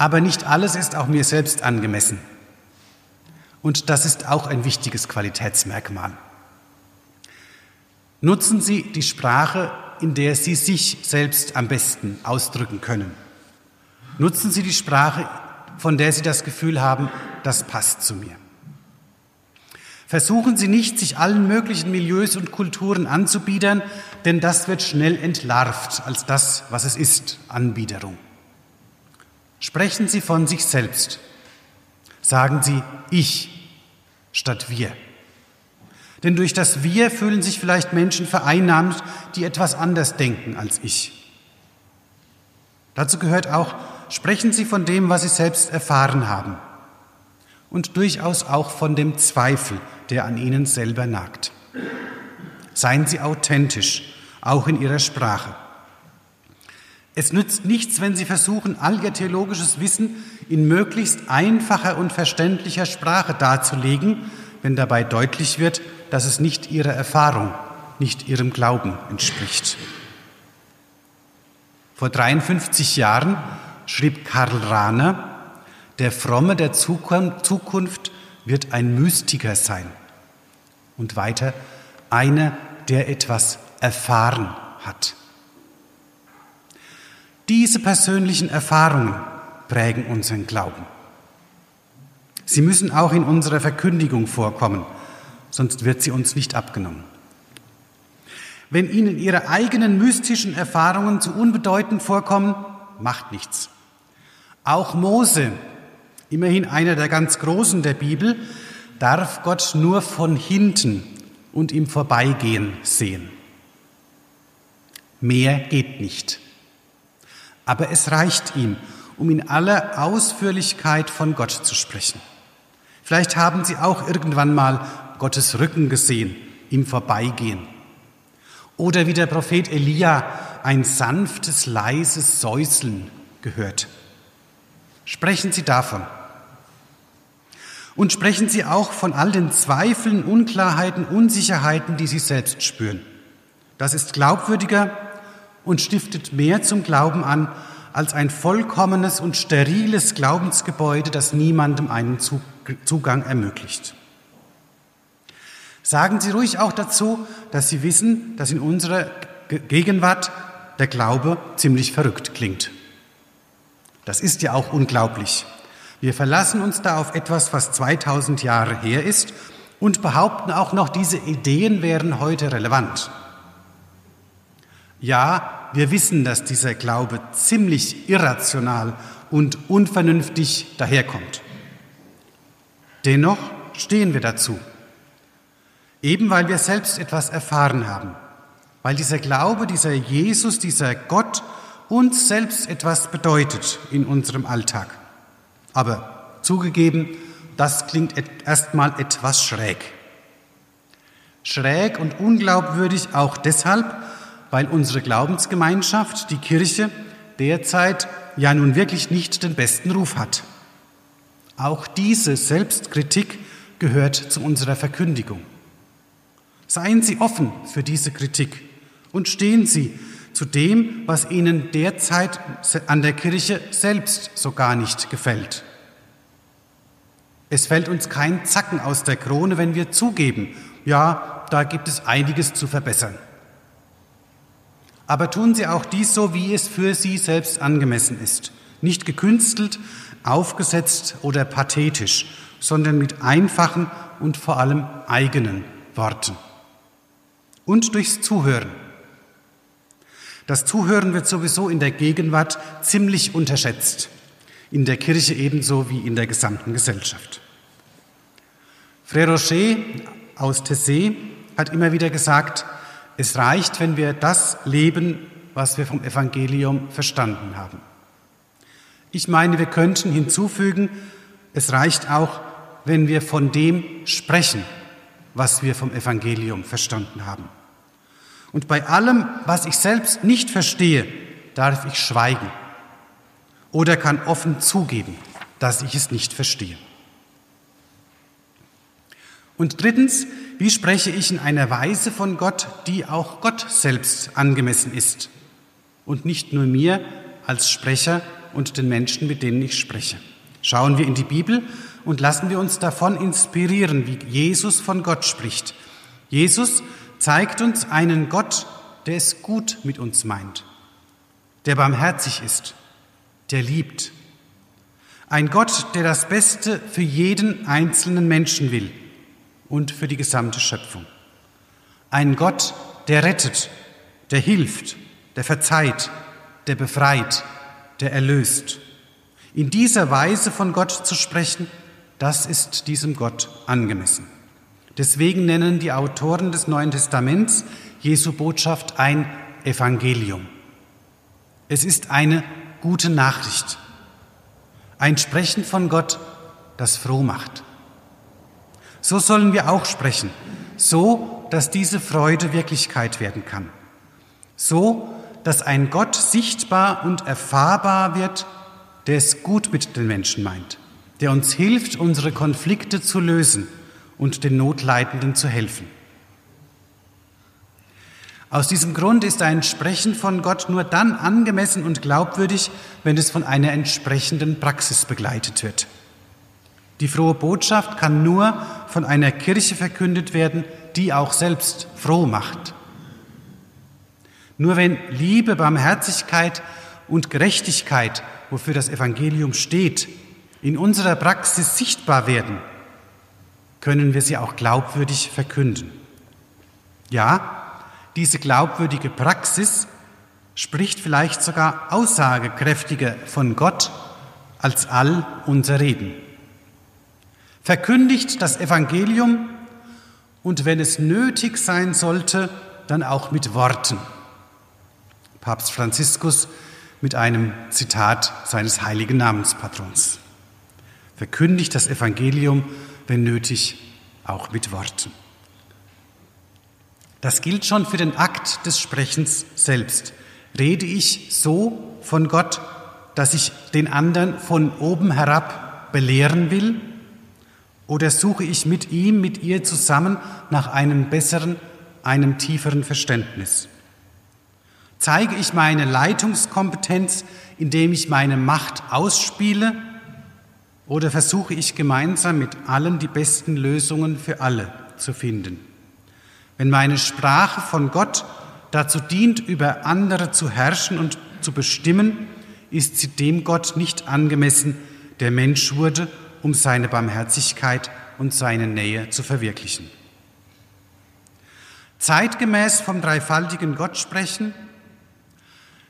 Speaker 1: Aber nicht alles ist auch mir selbst angemessen. Und das ist auch ein wichtiges Qualitätsmerkmal. Nutzen Sie die Sprache, in der Sie sich selbst am besten ausdrücken können. Nutzen Sie die Sprache, von der Sie das Gefühl haben, das passt zu mir. Versuchen Sie nicht, sich allen möglichen Milieus und Kulturen anzubiedern, denn das wird schnell entlarvt als das, was es ist, Anbiederung. Sprechen Sie von sich selbst. Sagen Sie ich statt wir. Denn durch das Wir fühlen sich vielleicht Menschen vereinnahmt, die etwas anders denken als ich. Dazu gehört auch, sprechen Sie von dem, was Sie selbst erfahren haben und durchaus auch von dem Zweifel, der an Ihnen selber nagt. Seien Sie authentisch, auch in Ihrer Sprache. Es nützt nichts, wenn Sie versuchen, all Ihr theologisches Wissen in möglichst einfacher und verständlicher Sprache darzulegen, wenn dabei deutlich wird, dass es nicht ihrer Erfahrung, nicht ihrem Glauben entspricht. Vor 53 Jahren schrieb Karl Rahner, der Fromme der Zukunft wird ein Mystiker sein. Und weiter, einer, der etwas erfahren hat. Diese persönlichen Erfahrungen prägen unseren Glauben. Sie müssen auch in unserer Verkündigung vorkommen, sonst wird sie uns nicht abgenommen. Wenn Ihnen Ihre eigenen mystischen Erfahrungen zu unbedeutend vorkommen, macht nichts. Auch Mose, immerhin einer der ganz Großen der Bibel, darf Gott nur von hinten und im Vorbeigehen sehen. Mehr geht nicht. Aber es reicht ihm, um in aller Ausführlichkeit von Gott zu sprechen. Vielleicht haben Sie auch irgendwann mal Gottes Rücken gesehen im Vorbeigehen. Oder wie der Prophet Elia ein sanftes, leises Säuseln gehört. Sprechen Sie davon. Und sprechen Sie auch von all den Zweifeln, Unklarheiten, Unsicherheiten, die Sie selbst spüren. Das ist glaubwürdiger und stiftet mehr zum Glauben an als ein vollkommenes und steriles Glaubensgebäude, das niemandem einen Zugang ermöglicht. Sagen Sie ruhig auch dazu, dass Sie wissen, dass in unserer Gegenwart der Glaube ziemlich verrückt klingt. Das ist ja auch unglaublich. Wir verlassen uns da auf etwas, was 2000 Jahre her ist und behaupten auch noch, diese Ideen wären heute relevant. Ja, wir wissen, dass dieser Glaube ziemlich irrational und unvernünftig daherkommt. Dennoch stehen wir dazu, eben weil wir selbst etwas erfahren haben, weil dieser Glaube, dieser Jesus, dieser Gott uns selbst etwas bedeutet in unserem Alltag. Aber zugegeben, das klingt erstmal etwas schräg. Schräg und unglaubwürdig auch deshalb, weil unsere Glaubensgemeinschaft, die Kirche, derzeit ja nun wirklich nicht den besten Ruf hat. Auch diese Selbstkritik gehört zu unserer Verkündigung. Seien Sie offen für diese Kritik und stehen Sie zu dem, was Ihnen derzeit an der Kirche selbst so gar nicht gefällt. Es fällt uns kein Zacken aus der Krone, wenn wir zugeben, ja, da gibt es einiges zu verbessern. Aber tun Sie auch dies so, wie es für Sie selbst angemessen ist. Nicht gekünstelt, aufgesetzt oder pathetisch, sondern mit einfachen und vor allem eigenen Worten. Und durchs Zuhören. Das Zuhören wird sowieso in der Gegenwart ziemlich unterschätzt, in der Kirche ebenso wie in der gesamten Gesellschaft. Frère Rocher aus Tessé hat immer wieder gesagt, es reicht, wenn wir das leben, was wir vom Evangelium verstanden haben. Ich meine, wir könnten hinzufügen, es reicht auch, wenn wir von dem sprechen, was wir vom Evangelium verstanden haben. Und bei allem, was ich selbst nicht verstehe, darf ich schweigen oder kann offen zugeben, dass ich es nicht verstehe. Und drittens, wie spreche ich in einer Weise von Gott, die auch Gott selbst angemessen ist und nicht nur mir als Sprecher und den Menschen, mit denen ich spreche. Schauen wir in die Bibel und lassen wir uns davon inspirieren, wie Jesus von Gott spricht. Jesus zeigt uns einen Gott, der es gut mit uns meint, der barmherzig ist, der liebt. Ein Gott, der das Beste für jeden einzelnen Menschen will und für die gesamte Schöpfung. Ein Gott, der rettet, der hilft, der verzeiht, der befreit, der erlöst. In dieser Weise von Gott zu sprechen, das ist diesem Gott angemessen. Deswegen nennen die Autoren des Neuen Testaments Jesu Botschaft ein Evangelium. Es ist eine gute Nachricht, ein Sprechen von Gott, das froh macht. So sollen wir auch sprechen, so dass diese Freude Wirklichkeit werden kann. So, dass ein Gott sichtbar und erfahrbar wird, der es gut mit den Menschen meint, der uns hilft, unsere Konflikte zu lösen und den Notleidenden zu helfen. Aus diesem Grund ist ein Sprechen von Gott nur dann angemessen und glaubwürdig, wenn es von einer entsprechenden Praxis begleitet wird. Die frohe Botschaft kann nur von einer Kirche verkündet werden, die auch selbst froh macht. Nur wenn Liebe, Barmherzigkeit und Gerechtigkeit, wofür das Evangelium steht, in unserer Praxis sichtbar werden, können wir sie auch glaubwürdig verkünden. Ja, diese glaubwürdige Praxis spricht vielleicht sogar aussagekräftiger von Gott als all unser Reden verkündigt das Evangelium und wenn es nötig sein sollte, dann auch mit Worten. Papst Franziskus mit einem Zitat seines heiligen Namenspatrons. Verkündigt das Evangelium, wenn nötig, auch mit Worten. Das gilt schon für den Akt des Sprechens selbst. Rede ich so von Gott, dass ich den anderen von oben herab belehren will? Oder suche ich mit ihm, mit ihr zusammen nach einem besseren, einem tieferen Verständnis? Zeige ich meine Leitungskompetenz, indem ich meine Macht ausspiele? Oder versuche ich gemeinsam mit allen die besten Lösungen für alle zu finden? Wenn meine Sprache von Gott dazu dient, über andere zu herrschen und zu bestimmen, ist sie dem Gott nicht angemessen, der Mensch wurde um seine Barmherzigkeit und seine Nähe zu verwirklichen. Zeitgemäß vom dreifaltigen Gott sprechen,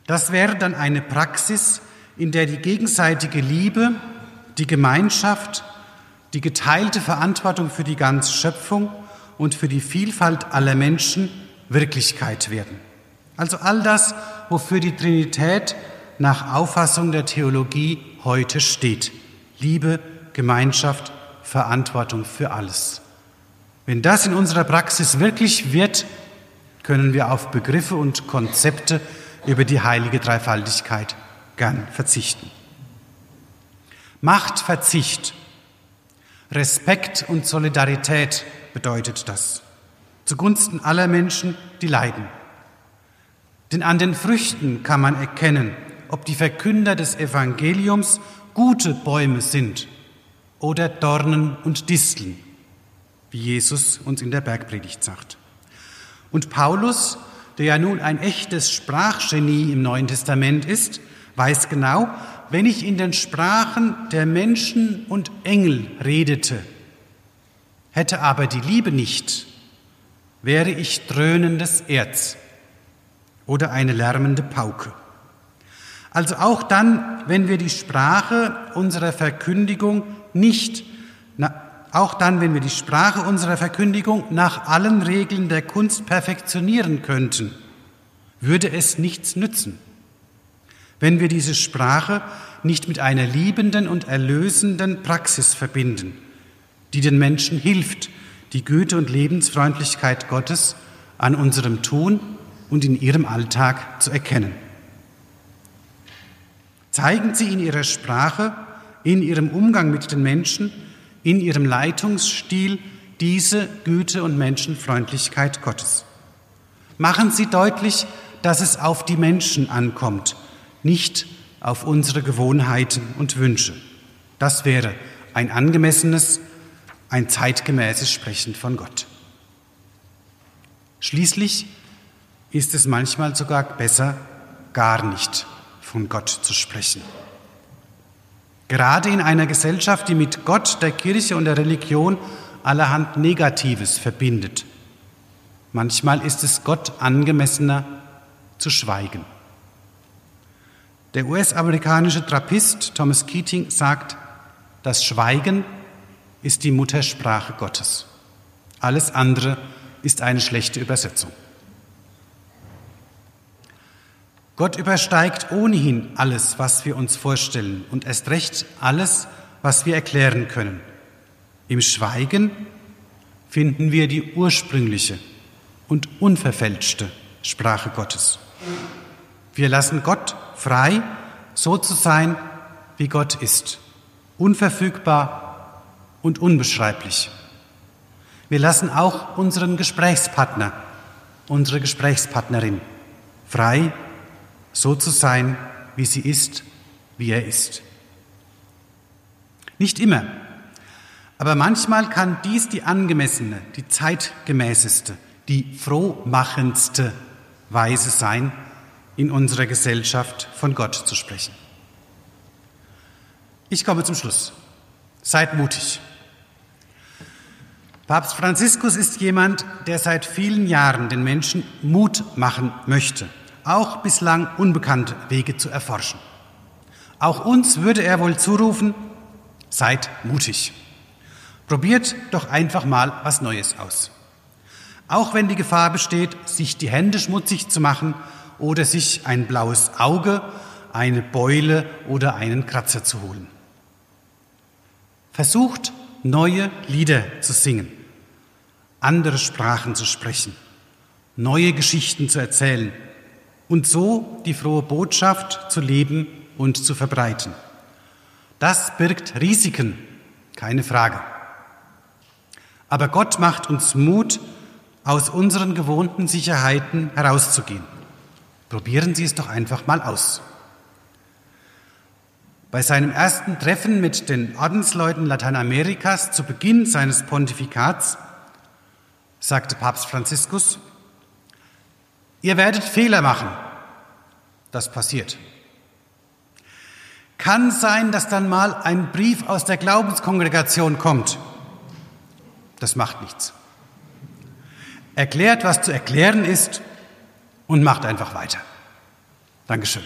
Speaker 1: das wäre dann eine Praxis, in der die gegenseitige Liebe, die Gemeinschaft, die geteilte Verantwortung für die ganze Schöpfung und für die Vielfalt aller Menschen Wirklichkeit werden. Also all das, wofür die Trinität nach Auffassung der Theologie heute steht. Liebe, Gemeinschaft, Verantwortung für alles. Wenn das in unserer Praxis wirklich wird, können wir auf Begriffe und Konzepte über die heilige Dreifaltigkeit gern verzichten. Machtverzicht, Respekt und Solidarität bedeutet das, zugunsten aller Menschen, die leiden. Denn an den Früchten kann man erkennen, ob die Verkünder des Evangeliums gute Bäume sind oder Dornen und Disteln, wie Jesus uns in der Bergpredigt sagt. Und Paulus, der ja nun ein echtes Sprachgenie im Neuen Testament ist, weiß genau, wenn ich in den Sprachen der Menschen und Engel redete, hätte aber die Liebe nicht, wäre ich dröhnendes Erz oder eine lärmende Pauke. Also auch dann, wenn wir die Sprache unserer Verkündigung nicht, auch dann, wenn wir die Sprache unserer Verkündigung nach allen Regeln der Kunst perfektionieren könnten, würde es nichts nützen, wenn wir diese Sprache nicht mit einer liebenden und erlösenden Praxis verbinden, die den Menschen hilft, die Güte und Lebensfreundlichkeit Gottes an unserem Tun und in ihrem Alltag zu erkennen. Zeigen Sie in Ihrer Sprache, in Ihrem Umgang mit den Menschen, in Ihrem Leitungsstil diese Güte und Menschenfreundlichkeit Gottes. Machen Sie deutlich, dass es auf die Menschen ankommt, nicht auf unsere Gewohnheiten und Wünsche. Das wäre ein angemessenes, ein zeitgemäßes Sprechen von Gott. Schließlich ist es manchmal sogar besser, gar nicht von Gott zu sprechen. Gerade in einer Gesellschaft, die mit Gott, der Kirche und der Religion allerhand Negatives verbindet. Manchmal ist es Gott angemessener zu schweigen. Der US-amerikanische Trappist Thomas Keating sagt, das Schweigen ist die Muttersprache Gottes. Alles andere ist eine schlechte Übersetzung. Gott übersteigt ohnehin alles, was wir uns vorstellen und erst recht alles, was wir erklären können. Im Schweigen finden wir die ursprüngliche und unverfälschte Sprache Gottes. Wir lassen Gott frei, so zu sein, wie Gott ist, unverfügbar und unbeschreiblich. Wir lassen auch unseren Gesprächspartner, unsere Gesprächspartnerin frei, so zu sein, wie sie ist, wie er ist. Nicht immer, aber manchmal kann dies die angemessene, die zeitgemäßeste, die frohmachendste Weise sein, in unserer Gesellschaft von Gott zu sprechen. Ich komme zum Schluss. Seid mutig. Papst Franziskus ist jemand, der seit vielen Jahren den Menschen Mut machen möchte auch bislang unbekannte Wege zu erforschen. Auch uns würde er wohl zurufen, seid mutig. Probiert doch einfach mal was Neues aus. Auch wenn die Gefahr besteht, sich die Hände schmutzig zu machen oder sich ein blaues Auge, eine Beule oder einen Kratzer zu holen. Versucht, neue Lieder zu singen, andere Sprachen zu sprechen, neue Geschichten zu erzählen und so die frohe Botschaft zu leben und zu verbreiten. Das birgt Risiken, keine Frage. Aber Gott macht uns Mut, aus unseren gewohnten Sicherheiten herauszugehen. Probieren Sie es doch einfach mal aus. Bei seinem ersten Treffen mit den Ordensleuten Lateinamerikas zu Beginn seines Pontifikats sagte Papst Franziskus, Ihr werdet Fehler machen. Das passiert. Kann sein, dass dann mal ein Brief aus der Glaubenskongregation kommt. Das macht nichts. Erklärt, was zu erklären ist und macht einfach weiter. Dankeschön.